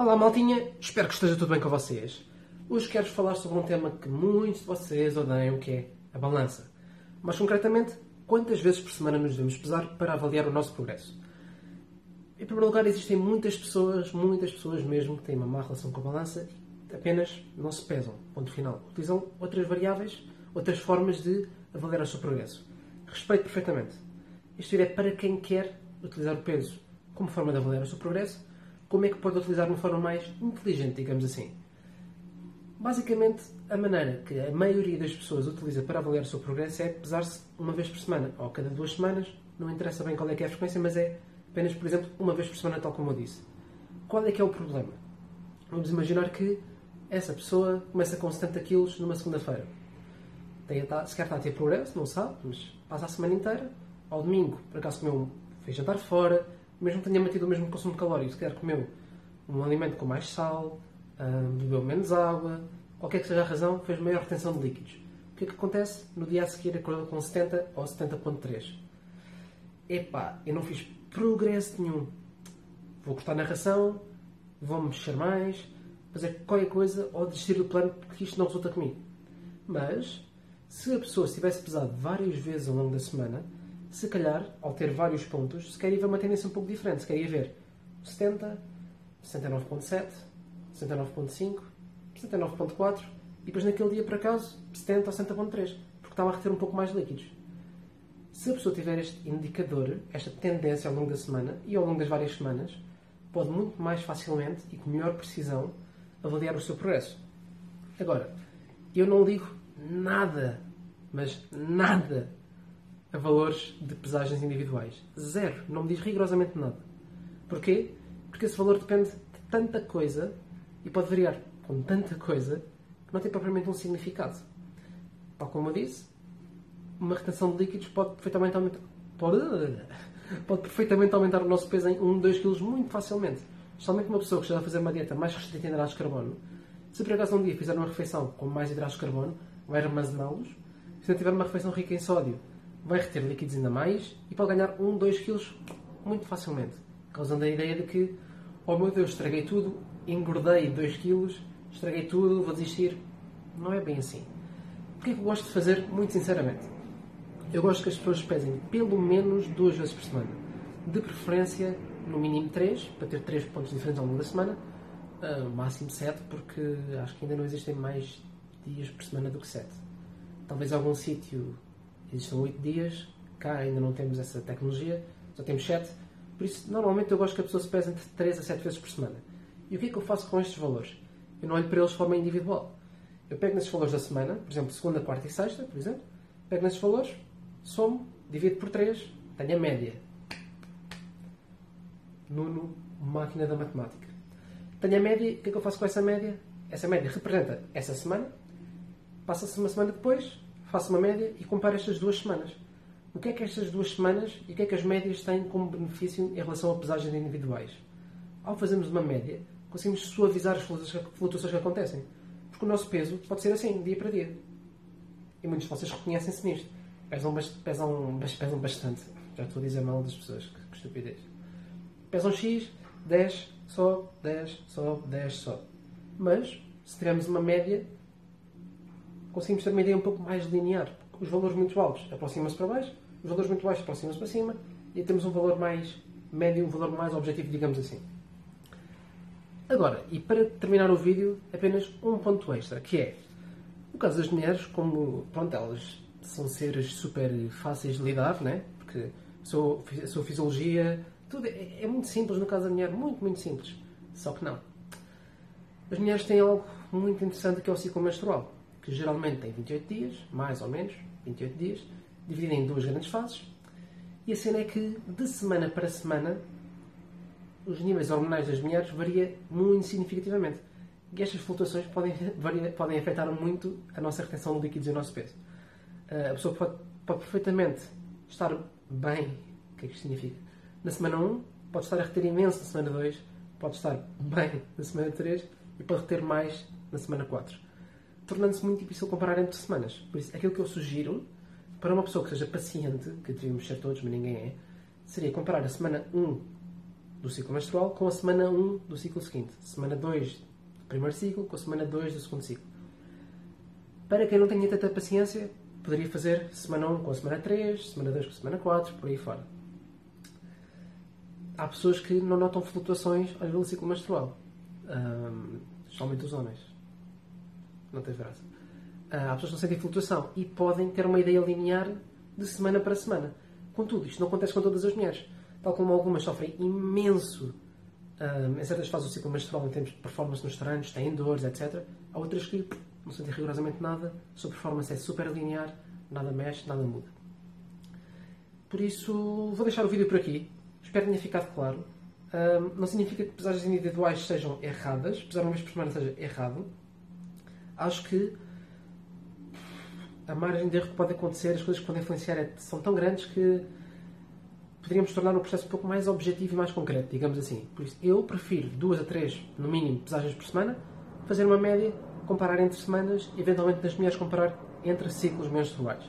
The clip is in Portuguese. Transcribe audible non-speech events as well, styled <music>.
Olá, maltinha. Espero que esteja tudo bem com vocês. Hoje quero falar sobre um tema que muitos de vocês odeiam, que é a balança. Mais concretamente, quantas vezes por semana nos devemos pesar para avaliar o nosso progresso. Em primeiro lugar, existem muitas pessoas, muitas pessoas mesmo, que têm uma má relação com a balança e apenas não se pesam. Ponto final. Utilizam outras variáveis, outras formas de avaliar o seu progresso. Respeito perfeitamente. Isto é para quem quer utilizar o peso como forma de avaliar o seu progresso como é que pode utilizar de uma forma mais inteligente, digamos assim. Basicamente, a maneira que a maioria das pessoas utiliza para avaliar o seu progresso é pesar-se uma vez por semana, ou cada duas semanas, não interessa bem qual é que é a frequência, mas é apenas, por exemplo, uma vez por semana, tal como eu disse. Qual é que é o problema? Vamos imaginar que essa pessoa começa com 70 kg numa segunda-feira. Se quer estar a ter progresso, não sabe, mas passa a semana inteira, ao domingo, por acaso comeu, fez jantar fora, mesmo tenha mantido o mesmo consumo calórico, se calhar comeu um alimento com mais sal, uh, bebeu menos água, qualquer que seja a razão, fez maior retenção de líquidos. O que é que acontece? No dia a seguir acordou com 70 ou 70.3. Epá, eu não fiz progresso nenhum. Vou cortar na ração, vou mexer mais, fazer qualquer coisa ou desistir do plano porque isto não resulta comigo. Mas, se a pessoa se tivesse pesado várias vezes ao longo da semana, se calhar, ao ter vários pontos, se quer ver uma tendência um pouco diferente. Se quer ver 70, 69.7, 69.5, 79.4 e depois naquele dia, por acaso, 70 ou 70.3, porque estava a reter um pouco mais líquidos. Se a pessoa tiver este indicador, esta tendência ao longo da semana e ao longo das várias semanas, pode muito mais facilmente e com melhor precisão avaliar o seu progresso. Agora, eu não ligo nada, mas nada a valores de pesagens individuais. Zero. Não me diz rigorosamente nada. Porquê? Porque esse valor depende de tanta coisa e pode variar com tanta coisa que não tem propriamente um significado. Tal como eu disse, uma retenção de líquidos pode perfeitamente aumentar. Pode, pode perfeitamente aumentar o nosso peso em 1, 2 kg muito facilmente. Especialmente uma pessoa que está a fazer uma dieta mais restrita em hidratos de carbono, se por acaso um dia fizer uma refeição com mais hidratos de carbono, vai armazená-los. Se não tiver uma refeição rica em sódio, vai reter líquidos ainda mais e pode ganhar 1, 2 kg muito facilmente. Causando a ideia de que, oh meu Deus, estraguei tudo, engordei 2 kg, estraguei tudo, vou desistir. Não é bem assim. O que é que eu gosto de fazer, muito sinceramente? Eu gosto que as pessoas pesem pelo menos duas vezes por semana. De preferência, no mínimo 3, para ter 3 pontos diferentes ao longo da semana. Uh, máximo 7, porque acho que ainda não existem mais dias por semana do que 7. Talvez algum sítio Existem 8 dias, cá ainda não temos essa tecnologia, só temos 7. Por isso, normalmente eu gosto que a pessoa se pese entre 3 a 7 vezes por semana. E o que é que eu faço com estes valores? Eu não olho para eles de forma individual. Eu pego nesses valores da semana, por exemplo, segunda, quarta e sexta, por exemplo, pego nesses valores, somo, divido por 3, tenho a média. Nuno, máquina da matemática. Tenho a média, o que é que eu faço com essa média? Essa média representa essa semana, passa-se uma semana depois, faço uma média e comparo estas duas semanas. O que é que estas duas semanas e o que é que as médias têm como benefício em relação a pesagens individuais? Ao fazermos uma média, conseguimos suavizar as flutuações que acontecem. Porque o nosso peso pode ser assim, dia para dia. E muitos de vocês reconhecem-se nisto. Pesam, pesam, pesam bastante. Já estou a dizer mal das pessoas, que, que estupidez. Pesam X, 10, só, 10, só, 10, só. Mas, se tivermos uma média, conseguimos ter uma ideia um pouco mais linear. Os valores muito altos aproximam-se para baixo, os valores muito baixos aproximam-se para cima e temos um valor mais médio, um valor mais objetivo, digamos assim. Agora, e para terminar o vídeo, apenas um ponto extra, que é, no caso das mulheres, como pronto, elas são seres super fáceis de lidar, né? porque a sua, a sua fisiologia, tudo é, é muito simples no caso da mulher, muito, muito simples. Só que não. As mulheres têm algo muito interessante que é o ciclo menstrual que geralmente tem 28 dias, mais ou menos, 28 dias, dividido em duas grandes fases. E a cena é que, de semana para semana, os níveis hormonais das mulheres variam muito significativamente. E estas flutuações podem, <laughs> variar, podem afetar muito a nossa retenção de líquidos e o nosso peso. Ah, a pessoa pode, pode perfeitamente estar bem, o que é que isto significa? Na semana 1, pode estar a reter imenso na semana 2, pode estar bem na semana 3 e pode reter mais na semana 4 tornando-se muito difícil comparar entre semanas. Por isso, aquilo que eu sugiro para uma pessoa que seja paciente, que devíamos ser todos, mas ninguém é, seria comparar a semana 1 do ciclo menstrual com a semana 1 do ciclo seguinte. Semana 2 do primeiro ciclo com a semana 2 do segundo ciclo. Para quem não tenha tanta paciência, poderia fazer semana 1 com a semana 3, semana 2 com a semana 4, por aí fora. Há pessoas que não notam flutuações ao nível do ciclo menstrual. Um, os homens. Não tem graça. Uh, há pessoas que não sentem flutuação e podem ter uma ideia linear de semana para semana. Contudo, isto não acontece com todas as mulheres. Tal como algumas sofrem imenso um, em certas fases do ciclo menstrual em termos de performance nos treinos, têm dores, etc. Há outras que não sentem rigorosamente nada, a sua performance é super linear, nada mexe, nada muda. Por isso, vou deixar o vídeo por aqui. Espero que tenha ficado claro. Um, não significa que pesagens individuais sejam erradas, pesar uma vez por semana seja errado. Acho que a margem de erro que pode acontecer, as coisas que podem influenciar é, são tão grandes que poderíamos tornar o processo um pouco mais objetivo e mais concreto, digamos assim. Por isso, eu prefiro duas a três, no mínimo, pesagens por semana, fazer uma média, comparar entre semanas, eventualmente nas mulheres comparar entre ciclos menstruais.